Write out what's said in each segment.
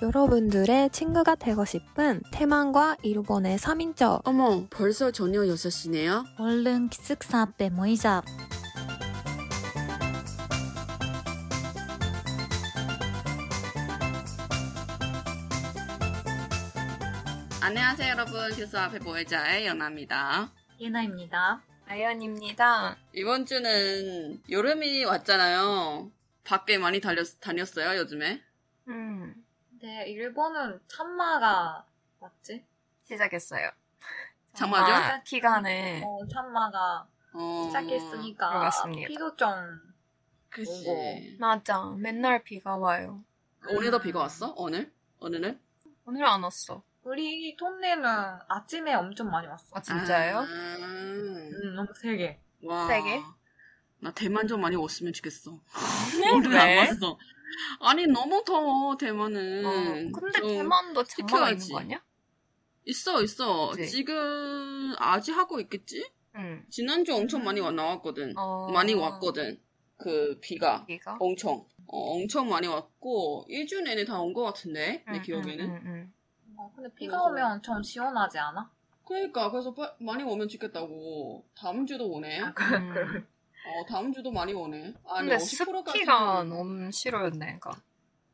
여러분들의 친구가 되고 싶은 태만과 일본의 3인조 어머, 벌써 저녁 6시네요? 얼른 기숙사 앞에 모이자. 안녕하세요, 여러분. 기숙사 앞에 보혜자의 연아입니다. 예나입니다. 아연입니다. 이번 주는 여름이 왔잖아요. 밖에 많이 달렸, 다녔어요, 요즘에? 음, 네, 일본은 참마가 맞지? 시작했어요. 장마죠? 장마 기간에 어, 참마가 어, 시작했으니까 그렇습니다. 비도 좀 그치. 맞아. 맨날 비가 와요. 오늘도 비가 왔어? 오늘? 오늘은? 오늘 안 왔어. 우리 동네는 아침에 엄청 많이 왔어. 아 진짜요? 아, 음, 너무 세게. 와. 세 개? 나 대만 좀 많이 왔으면 좋겠어. 네? 오늘 왜? 안 왔어. 아니, 너무 더워, 대만은. 어, 근데 좀 대만도 장마가 있는. 거 아니야? 있어, 있어. 그치? 지금 아직 하고 있겠지? 응. 지난주 엄청 많이 와, 나왔거든. 어, 많이 왔거든. 그 비가. 비가? 엄청. 어, 엄청 많이 왔고, 1주 내내 다 온 것 같은데, 내 응, 기억에는. 응, 응, 어, 근데 비가 그래서- 오면 좀 시원하지 않아? 그러니까, 그래서 빠- 많이 오면 좋겠다고. 다음 주도 오네. 아, 응. 그래. 음. 어, 다음 주도 많이 오네. 아니, 근데 50%까지. 습기가 너무 싫어요, 내가.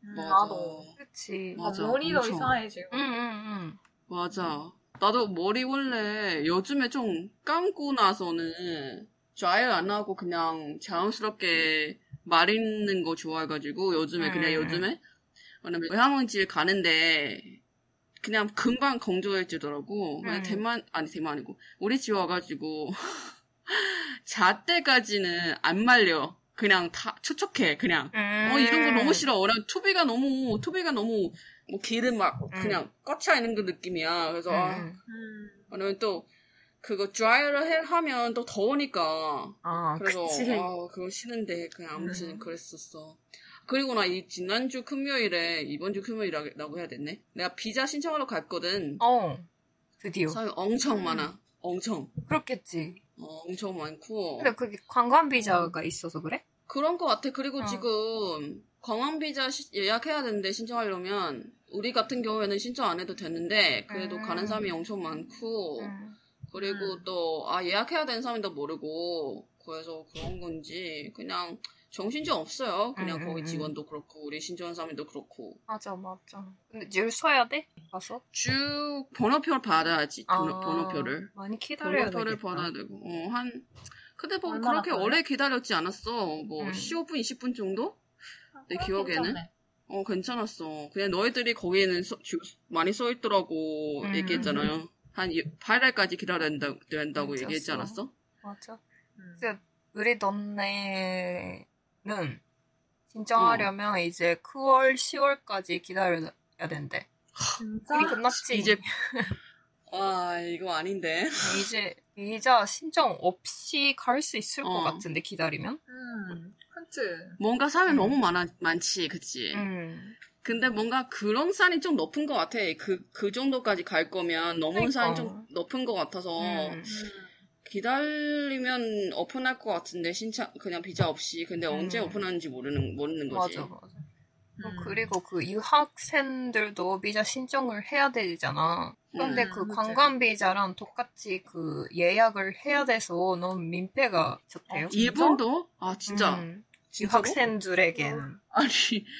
음, 맞아. 나도. 그치. 맞아, 아, 머리도 엄청. 이상해 지금. 응, 응, 응. 맞아. 나도 머리 원래 요즘에 좀 감고 나서는 드라이어 안 하고 그냥 자연스럽게 마르는 거 좋아해가지고 요즘에 그냥 음. 요즘에 왜냐면 외할머니집 가는데 그냥 금방 건조해지더라고. 그냥 음. 대만 아니 대만 아니고 우리 집 와가지고 자 때까지는 안 말려. 그냥 다 촉촉해 그냥. 어 이런 거 너무 싫어. 그냥 투비가 너무 투비가 너무 뭐 기름 막 음. 그냥 꽉차 있는 그 느낌이야. 그래서 아, 응. 음. 왜냐면 또 그거 드라이어를 해, 하면 또 더우니까 아, 그래서 그치. 아 그거 싫은데 그냥 아무튼 음. 그랬었어. 그리고 나 이 지난주 금요일에 이번 주 금요일이라고 해야 됐네. 내가 비자 신청하러 갔거든. 어. 드디어. 사람이 엄청 많아. 엄청. 그렇겠지. 어, 엄청 많고. 근데 그게 관광 비자가 있어서 그래? 그런 것 같아. 그리고 어. 지금 관광 비자 시- 예약해야 되는데 신청하려면 우리 같은 경우에는 신청 안 해도 되는데 그래도 음. 가는 사람이 엄청 많고 응. 그리고 음. 또아 예약해야 되는 사람도 모르고 그래서 그런 건지 그냥 정신좀 없어요. 그냥 음, 거기 음, 직원도 그렇고 우리 신청한 사람도 그렇고 맞아, 맞아. 근데 줄 서야 돼? 가서? 쭉 번호표를 받아야지 번호, 아, 번호표를 많이 기다려야 번호표를 되겠다. 받아야 되고 어, 한 근데 뭐 그렇게 걸려? 오래 기다렸지 않았어. 뭐 음. 15분 20분 정도? 내 그럼 기억에는 괜찮네. 어 괜찮았어. 그냥 너희들이 거기에는 써- 줄 많이 써 있더라고 음. 얘기했잖아요. 한 8일까지 기다려야 된다, 된다고 맞았어. 얘기했지 않았어? 맞아. 음. 근데 우리 동네 는 신청하려면 이제 9월, 10월까지 기다려야 된대. 진짜? 이미 끝났지? 이제 아 이거 아닌데. 이제 비자 신청 없이 갈 수 있을 것 어. 같은데 기다리면? 음, 그치. 뭔가 산이 음. 너무 많아 많지, 그치? 음. 근데 뭔가 그런 산이 좀 높은 것 같아. 그, 그 정도까지 갈 거면 너무 산이 그러니까. 좀 높은 것 같아서 음. 음. 기다리면 오픈할 것 같은데 신청 그냥 비자 없이 근데 언제 음. 오픈하는지 모르는 모르는 거지. 맞아, 맞아. 어, 음. 그리고 그 유학생들도 비자 신청을 해야 되잖아. 그런데 음, 그. 관광 비자랑 똑같이 그 예약을 해야 돼서 너무 민폐가 좋대요. 어, 일본도 아 진짜 음? 유학생들에게는 아니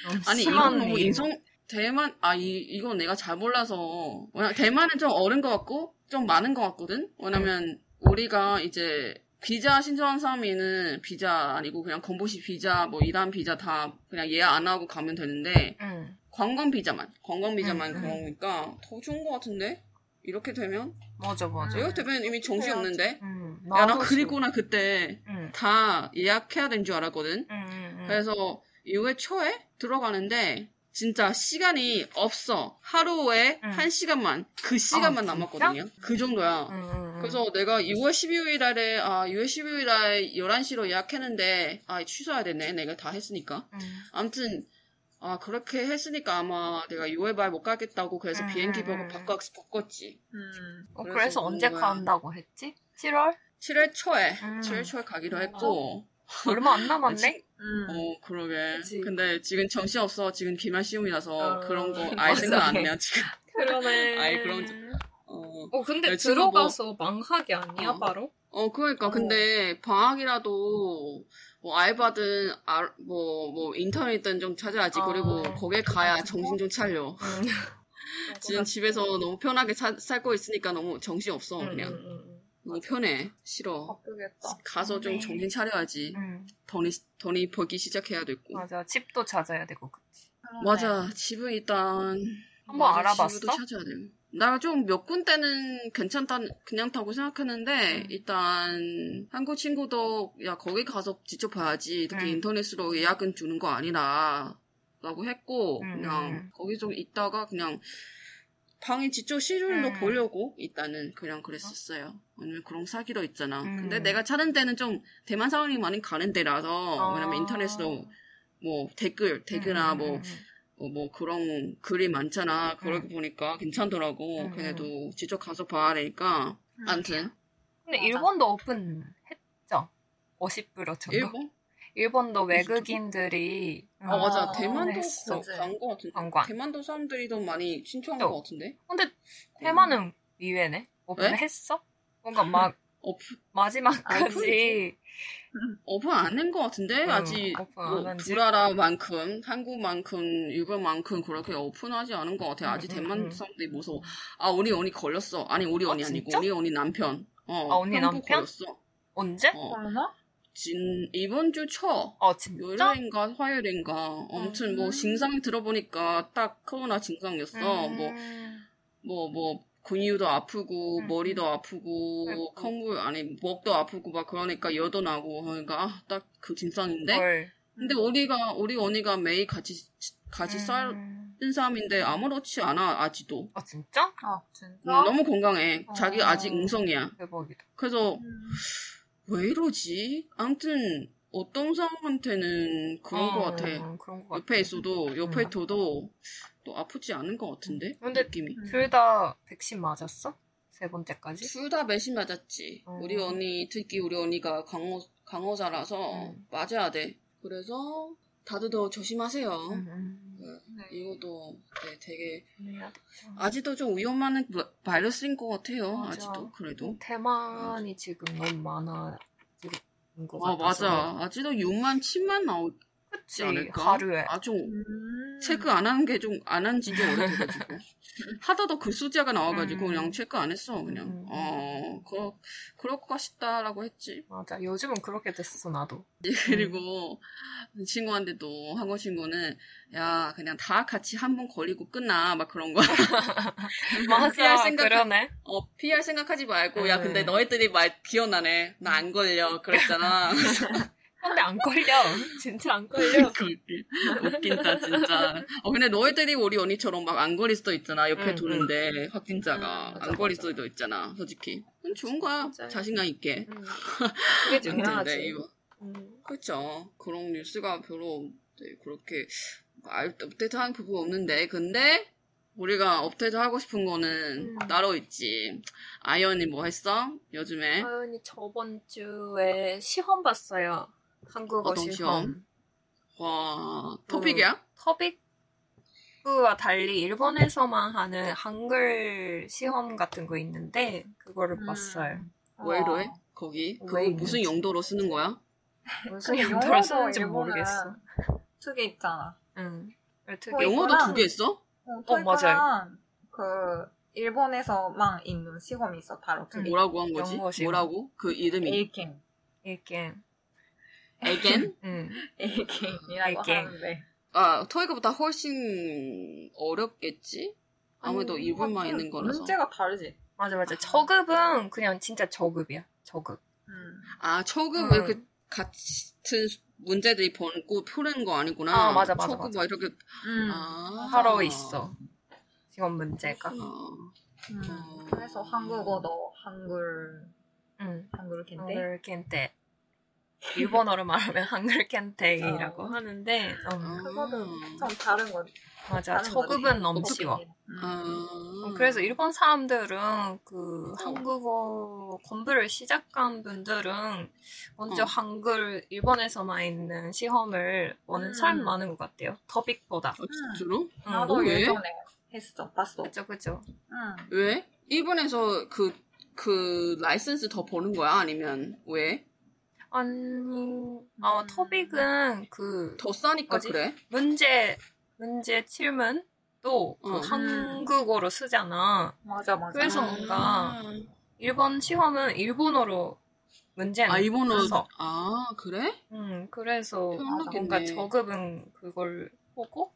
너무 아니 심한 이건 너무 일. 인성 대만 아 이 이건 내가 잘 몰라서 왜냐 대만은 좀 어른 것 같고 좀 많은 것 같거든. 왜냐면 우리가 이제 비자 신청한 사람이는 비자 아니고 그냥 건보시 비자 뭐 이란 비자 다 그냥 예약 안 하고 가면 되는데 응, 관광 비자만 관광 비자만 음, 음. 그러니까 더 좋은 것 같은데 이렇게 되면 맞아, 맞아. 이렇게 되면 이미 정신 없는데. 응, 야나 나도 그리고 나 그때 응, 다 예약해야 되는 줄 알았거든. 응, 응, 응. 그래서 6월 초에 들어가는데 진짜 시간이 없어. 하루에 응. 한 시간만 그 시간만 아? 남았거든요. 그 정도야. 응, 응, 응. 그래서 내가 6월 12일 날에 아 6월 12일 날 11시로 예약했는데 아 취소해야 되네. 내가 다 했으니까. 응. 아무튼 아 그렇게 했으니까 아마 내가 6월 말 못 가겠다고 그래서 음, 비행기 음. 바꿨, 바꿨지. 음. 어, 그래서 그래서 온 언제. 간다고 했지? 7월? 7월 초에 음. 7월 초에 가기로 음. 했고 얼마 안 남았네? 음. 어, 그러게. 그치. 근데 지금 정신 없어. 지금 기말 시험이라서 어, 그런 거 아예. 생각 안 해요, 지금. 그러네. 아이, 그런 적- 어, 어, 근데 내 친구 뭐- 들어가서 망하기 아니야, 어. 바로? 어, 그러니까. 어. 근데 방학이라도 뭐 알바든, 알, 뭐, 뭐 인터넷든 좀 찾아야지. 어. 그리고 거기에 가야 정신 좀 차려. 응. 지금 집에서 너무 편하게 사- 살고 있으니까 너무 정신 없어, 응, 그냥. 응, 응, 너무 편해. 싫어. 바쁘겠다. 가서 좀 네. 정신 차려야지. 응. 돈이, 돈이 벌기 시작해야 되고. 맞아. 집도 찾아야 되고, 그치. 맞아. 집은 일단 한번 맞아, 알아봤어? 집도 찾아야 돼요. 나 좀 몇 군데는 괜찮다, 괜찮다고 생각했는데 음. 일단 한국 친구도 야 거기 가서 직접 봐야지 이렇게 음. 인터넷으로 예약은 주는 거 아니라 라고 했고 음, 그냥 음. 거기 좀 있다가 그냥 방에 직접 시즌도 음. 보려고 일단은 그냥 그랬었어요. 왜냐면 그런 사기도 있잖아. 음. 근데 내가 찾은 데는 좀 대만 사람이 많이 가는 데라서 왜냐면 아. 인터넷으로 뭐 댓글 댓글이나 음, 뭐 음, 어, 뭐 그런 글이 많잖아. 그러고 음. 보니까 괜찮더라고. 음. 그래도 직접 가서 봐야 되니까. 음. 아무튼 근데. 일본도 오픈했죠? 50% 정도? 일본? 일본도 어, 외국인들이 아 맞아. 아, 대만도 했어. 간거 같은데. 관광. 대만도 사람들이 더 많이 신청한 또. 것 같은데. 근데 대만은 의외네? 오픈했어? 뭔가 막 오픈 마지막까지 오픈 안 한 것 같은데 응, 아직 뭐? 불알아만큼 한국만큼 일본만큼 그렇게 오픈하지 않은 것 같아. 아직 응, 대만. 사람들이 무서워. 아 우리 언니 걸렸어. 아니 우리 아, 언니 아 니고 진짜? 우리 언니 남편. 어, 아, 언니 남편? 걸렸어. 언제? 어, 얼마? 진 이번 주 초. 아 진짜? 요일인가 화요일인가 아무튼 뭐 음. 증상 들어보니까 딱 코로나 증상이었어 뭐 음. 뭐뭐 근육도 아프고 음. 머리도 아프고. 콩물 아니 목도 아프고 막 그러니까 열도 나고 그러니까 딱그 증상인데 헐. 근데 우리가 우리 언니가 매일 같이 같이 음. 살은 사람인데 아무렇지 않아 아직도 아 진짜? 아, 진짜? 음, 너무 건강해 자기 어. 아직 응성이야 대박이다. 그래서 음. 왜 이러지 아무튼 어떤 사람한테는 그런 것 어, 같아 그런 것 같아. 옆에 있어도 옆에 음. 둬도 또 아프지 않은 것 같은데 근데 느낌이 음. 둘다 백신 맞았어? 세 번째까지? 둘다 매신 맞았지 어. 우리 언니 특히 우리 언니가 강호 강호자라서 음. 맞아야 돼 그래서 다들 더 조심하세요 음, 음. 네. 이것도 네, 되게 되죠. 아직도 좀 위험한 바- 바이러스인 것 같아요 맞아. 아직도 그래도 대만이 지금 너무 많아지는 것아 같아서. 맞아 아직도 6만 7만 나오지 그치, 않을까 하루에. 아주 음. 체크 안 하는 게좀 안 한지좀 오래돼가지고 하다도 그 숫자가 나와가지고 음. 그냥 체크 안 했어 그냥 음. 어 그러 그럴 것 같다라고 했지 맞아. 요즘은 그렇게 됐어, 나도. 그리고 친구한테도 한국 친구는 야 그냥 다 같이 한 번 걸리고 끝나 막 그런 거 맞아. PR 생각 그러네. 어 PR 생각하지 말고 야 음. 근데 너희들이 말 기억나네 나 안 걸려 그랬잖아 근데 안 걸려. 진짜 안 걸려. 웃긴, 웃긴다 진짜. 어 근데 너희들이 우리 언니처럼 막 안 걸릴 수도 있잖아. 옆에 응, 두는데 확진자가 응, 맞아, 안 걸릴 맞아. 수도 있잖아. 솔직히. 좋은 거야. 맞아요. 자신감 있게. 음. 그게 중요하지. 네, 음. 그렇죠. 그런 뉴스가 별로 네, 그렇게 알 업데이트하는 부분 없는데 근데 우리가 업데이트 하고 싶은 거는 음. 따로 있지. 아연이 뭐 했어? 요즘에? 아연이 저번 주에 시험 봤어요. 한국어 어떤 시험. 와 TOPIK이야? TOPIK과 달리 일본에서만 하는 한글 시험 같은 거 있는데 그거를 음. 봤어요. 왜 와. 이래? 거기? 그거 왜 무슨 있는지. 용도로 쓰는 거야? 무슨 근데 용도로 영어도 쓰는지 모르겠어. 두 개 있잖아. 응. 영어도 두 개 있어? 어, 어, 맞아요. 그 일본에서만 있는 시험이 있어 바로 두 개. 뭐라고 한 거지? 뭐라고? 그 이름이 에이켄. 읽게. 에겐? 응. 에이켄이라고 에이켄. 하는데. 아 토익보다 훨씬 어렵겠지? 아무래도 아니, 일본만 있는 거라서. 문제가 다르지. 맞아 맞아. 저급은 그냥 진짜 저급이야. 저급. 음. 아 초급 응. 이렇게 같은 문제들이 번고 푸는 거 아니구나. 아, 맞아, 맞아, 초급 맞아. 막 이렇게 음. 아. 하러 있어. 시험 문제가. 그렇구나. 음. 어. 그래서 한국어도 한글 응. 한글 캔데 한글 캔때. 일본어로 말하면 한글 켄테이라고 어. 하는데 음, 아. 그거는 좀 다른 거. 맞아 다른 초급은 거지. 너무 쉬워. 음. 아. 음, 그래서 일본 사람들은 그 한국어 공부를 시작한 분들은 먼저 어. 한글 일본에서만 있는 시험을 보는 음. 사람 많은 것 같아요. TOPIK보다. 아, 진짜로? 응. 나도 어, 왜? 예전에 했어. 봤어. 그죠 그죠. 응. 왜? 일본에서 그, 그, 라이센스 더 버는 거야? 아니면 왜? 아니, 어, 음. 토빅은 그 더 싸니까 뭐지? 그래? 문제 문제 질문도 그 어. 한국어로 쓰잖아. 맞아 맞아. 그래서 아. 뭔가 일본 시험은 일본어로 문제는 아, 일본어. 써서. 아, 그래? 음, 그래서 편하겠네. 뭔가 저급은 그걸 보고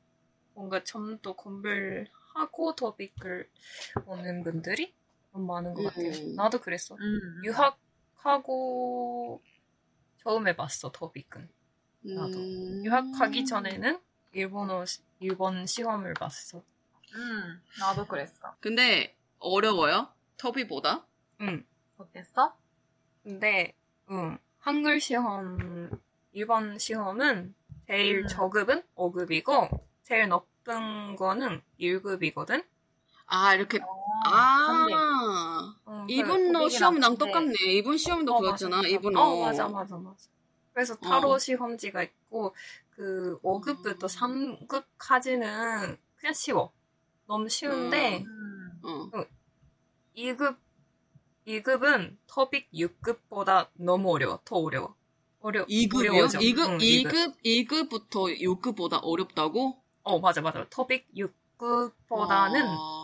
뭔가 좀더 공부를 하고 토빅을 오는 분들이 너무 많은 것 같아요. 음. 나도 그랬어. 음. 유학하고 처음 해봤어 토빅은. 나도. 음. 유학하기 전에는 일본어 시- 일본 시험을 봤어. 응. 나도 그랬어. 근데, 어려워요? 터비보다? 응. 어땠어? 근데 응. 한글 시험 일본 시험은 제일 음. 저급은 5급이고 제일 높은 거는 1급이거든. 아, 이렇게, 어, 아. 응, 일본어 토빅이랑 시험이랑 근데- 똑같네. 일본 시험도 어, 그렇잖아. 일본어. 어 맞아 맞아 맞아. 그래서 타로 어. 시험지가 있고 그 5급부터 3급까지는 그냥 쉬워. 너무 쉬운데 음. 어. 2급 2급은 토빅 6급보다 너무 어려워. 더 어려워. 어려 2급이요? 어려워져. 2급, 응, 2급, 2급부터 6급보다 어렵다고? 어 맞아 맞아. 토빅 6급보다는 아.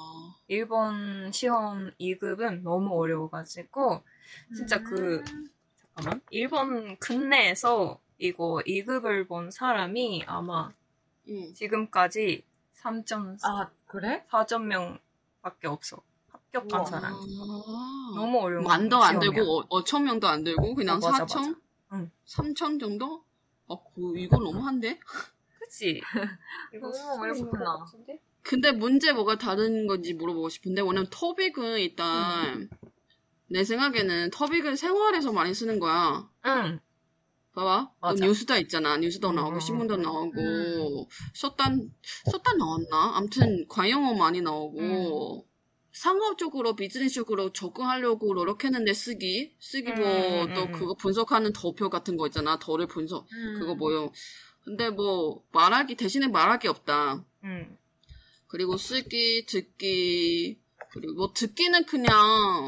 일본 시험 2급은 너무 어려워가지고 진짜 그 음. 잠깐만 일본 국내에서 이거 2급을 본 사람이 아마 응. 지금까지 3점 아 그래? 4점 명밖에 없어 합격한 우와. 사람 아. 너무 어려운 만도 안. 되고, 어, 어천 명도 안 되고, 그냥 어, 맞아, 4천? 맞아. 응. 3천 정도? 아, 그, 이거 너무한데? 그치 이거 너무 어렵구나. 근데 문제 뭐가 다른 건지 물어보고 싶은데, 왜냐면 터빅은 일단, 내 생각에는 터빅은 생활에서 많이 쓰는 거야. 응 봐봐. 그. 뉴스다 있잖아. 뉴스도 음, 나오고, 음, 신문도 음. 나오고, 썼단, 썼단 나왔나? 암튼, 관용어 많이 나오고, 상업적으로, 비즈니스적으로 접근하려고 노력했는데 쓰기? 쓰기 뭐, 음, 음, 또 음. 그거 분석하는 도표 같은 거 있잖아. 덜을 분석. 음. 그거 뭐요. 근데 뭐, 말하기, 대신에 말하기 없다. 응. 그리고 쓰기, 듣기, 그리고 뭐 듣기는 그냥,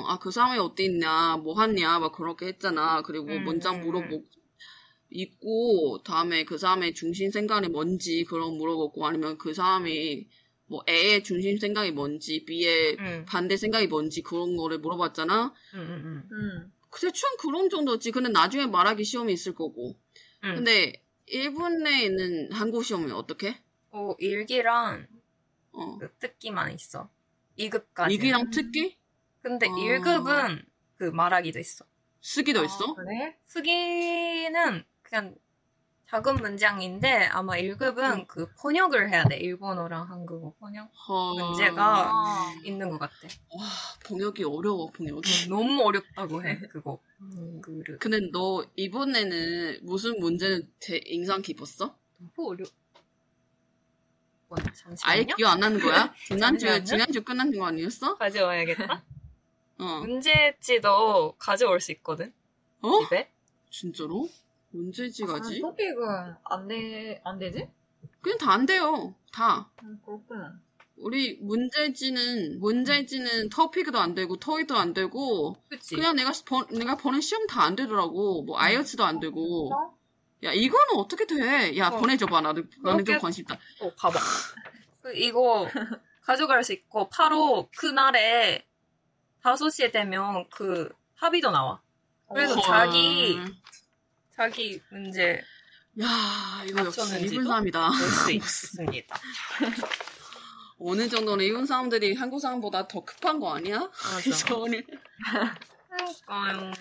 아, 그 사람이 어디 있냐, 뭐 하냐, 막 그렇게 했잖아. 그리고 음, 문장 음, 물어보고, 있고, 다음에 그 사람의 중심 생각이 뭔지, 그런 물어보고, 아니면 그 사람이, 뭐, A의 중심 생각이 뭔지, B의 응. 반대 생각이 뭔지, 그런 거를 물어봤잖아. 응. 응. 음. 대충 그런 정도지. 근데 나중에 말하기 시험이 있을 거고. 응. 근데, 일본에 있는 한국 시험은 어떻게? 어, 일기랑 어. 그 듣기만 있어 2급까지 이기랑 특기? 근데 아. 1급은 그 말하기도 있어 쓰기도 아, 있어? 그래? 쓰기는 그냥 작은 문장인데 아마 1급은 그 번역을 해야 돼. 일본어랑 한국어 번역 어... 문제가 아. 있는 것 같아. 와, 번역이 어려워, 번역이. 너무 어렵다고 해 그거. 음, 근데 너 이번에는 무슨 문제는 제 인상 깊었어? 너무 어려. 뭐야 잠시만요. 아예 기억 안 나는 거야? 지난주에, 잠시만요. 지난주 끝난 거 아니었어? 가져와야겠다. 어. 문제지도 가져올 수 있거든. 어? 집에. 진짜로? 언제지 가지? 토픽은 안 돼, 안 되지? 그냥 다 안 돼요. 다. 음, 그렇구나. 우리 문제지는, 문제지는 터픽도 안 되고, 터이도 안 되고, 그치. 그냥 내가, 번, 내가 보낸 시험 다 안 되더라고. 뭐, 아이어츠도 안 되고. 야, 이거는 어떻게 돼? 야, 어. 보내줘봐. 나도, 나는 좀 관심 있다. 어, 봐봐. 그 이거 가져갈 수 있고 바로 그날에 5시에 되면 그 합의도 나와. 그래서 어. 자기- 헐. 자기 문제 야, 이거 역시 일본 사람이다. 볼수 있습니다. 어느 정도는 일본 사람들이 한국 사람보다 더 급한 거 아니야? 맞아. 오늘 그러니까요.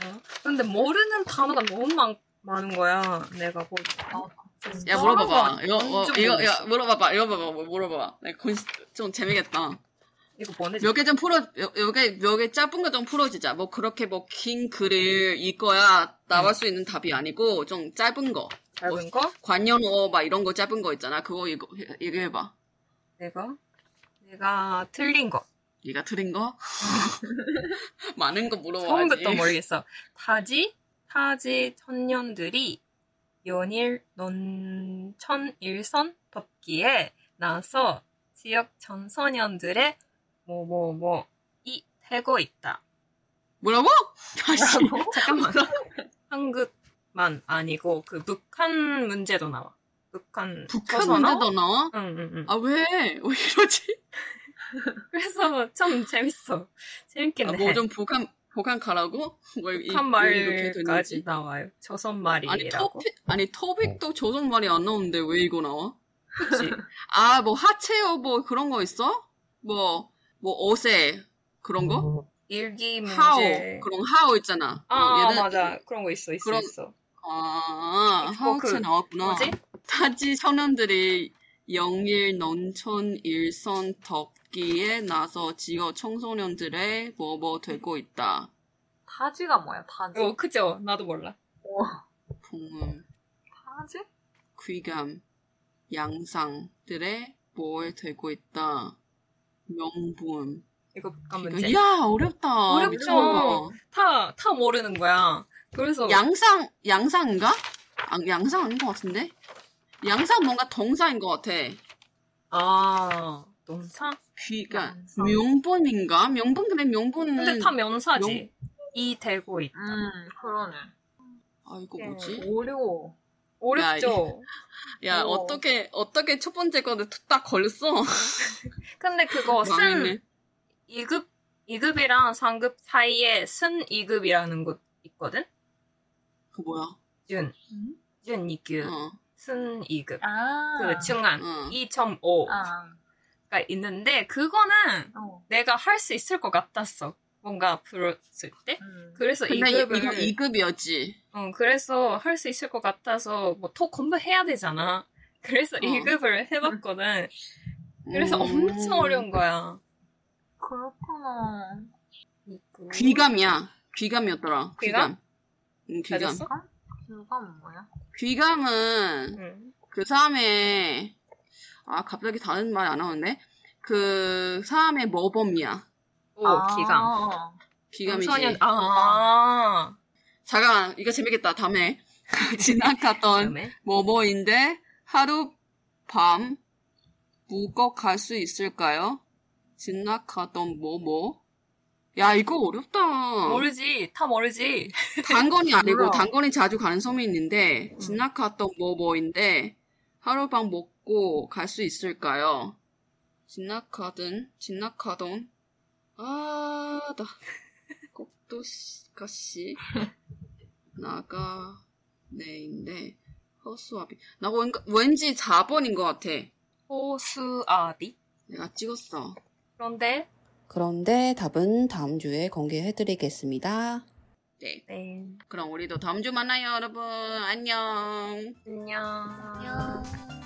근데 모르는 단어가 너무 많, 많은 거야. 내가 볼 때. 야 물어봐봐. 이거 거 어, 이거. 야 물어봐봐. 이거 봐봐. 뭐 물어봐봐. 좀 재미겠다. 이거 보내. 몇개 좀 풀어, 여기, 여기 짧은 거 좀 풀어주자. 뭐, 그렇게 뭐, 긴 글을 읽어야 나올 수 있는 답이 아니고, 좀 짧은 거. 작은 거? 관련어, 막 이런 거 짧은 거 있잖아. 그거 이거, 얘기해 봐. 내가 내가 틀린 거. 얘가 틀린 거? 많은 거 물어봐야지. 처음부터 모르겠어. 타지 타지 천년들이 연일 논천 일선 덮기에 나서 지역 전소년들의 뭐뭐뭐 이 되고 있다. 뭐라고? 다시. 잠깐만. 한국만 아니고 그 북한 문제도 나와. 북한 북한? 문제도 나와? 응, 응, 응. 아, 왜? 왜 이러지? 그래서 좀 재밌어. 재밌겠네. 아, 뭐좀 북한, 북한 가라고? 북한 말까지 되는지? 나와요. 조선 아니, 말이라고. 토픽, 아니, 토픽도 조선 말이 안 나오는데 왜 이거 나와? 그치? 아, 뭐, 하체어 뭐 그런 거 있어? 뭐, 뭐, 어세, 그런 거? 일기 문제. 하오, 그런 하오 있잖아. 아, 어, 얘들- 맞아. 그런 거 있어, 있어, 그런- 있어. 아, 그거 하우체 그 나왔구나. 뭐지? 타지 청년들이 영일 논천 일선 덮기에 나서 지역 청소년들의 뭐뭐 되고 있다. 타지가 뭐야, 타지? 어, 그죠? 나도 몰라. 우와, 풍음, 타지? 귀감, 양상들의 뭘 되고 있다. 명분. 이거. 그러니까 야 어렵다. 어렵죠. 타, 타 모르는 거야. 그래서. 양상 양상인가? 아, 양상 아닌 것 같은데? 양상 뭔가 동사인 것 같아. 아, 논사? 귀가 양상. 명분인가? 명분 그래 명분은. 근데 타 면사지. 명- 이 되고 있다. 음, 그러네. 아 이거 네. 뭐지? 어려워. 어렵죠? 야 우와. 어떻게 어떻게 첫 번째 거를 딱 걸렸어? 근데 그거. 쓴 2급, 2급이랑 3급 사이에 쓴 2급이라는 곳 있거든? 그 뭐야? 준. 음? 준 2급. 어. 쓴 2급. 아. 그 중간. 어. 2.5가 아, 있는데, 그거는 어. 내가 할 수 있을 것 같았어. 뭔가 불었을 때. 음. 그래서 근데 2급을. 이거 2급이었지. 어, 그래서 할 수 있을 것 같아서, 뭐, 더 공부해야 되잖아. 그래서 어. 2급을 해봤거든. 그래서 음. 엄청 어려운 거야. 그렇구나. 귀감이야. 귀감이었더라. 귀감? 귀감. 응, 귀감. 맞았어? 이건 뭐야? 귀감은 응. 그 사람의 아 갑자기 다른 말이 안 나오는데 그 사람의 모범이야. 오, 아, 기감. 귀감이지. 청소년, 아. 잠깐 이거 재밌겠다. 다음에 지나갔던. 모범인데 하루 밤 묵어 갈 수 있을까요? 지나가던 모모. 야 이거 어렵다. 모르지. 다 모르지. 단건이 아니고. 단건이 자주 가는 섬이 있는데 음. 지나갔던 뭐뭐인데 하룻밤 먹고 갈 수 있을까요? 지나가든 지나가던 아나 꼭도가시 나가 네인데 허수아비 나 왠, 왠지 4번인 것 같아 호수아비. 내가 찍었어 그런데, 그런데 답은 다음 주에 공개해드리겠습니다 네 네. 그럼 우리도 다음 주 만나요 여러분 안녕 안녕. 안녕.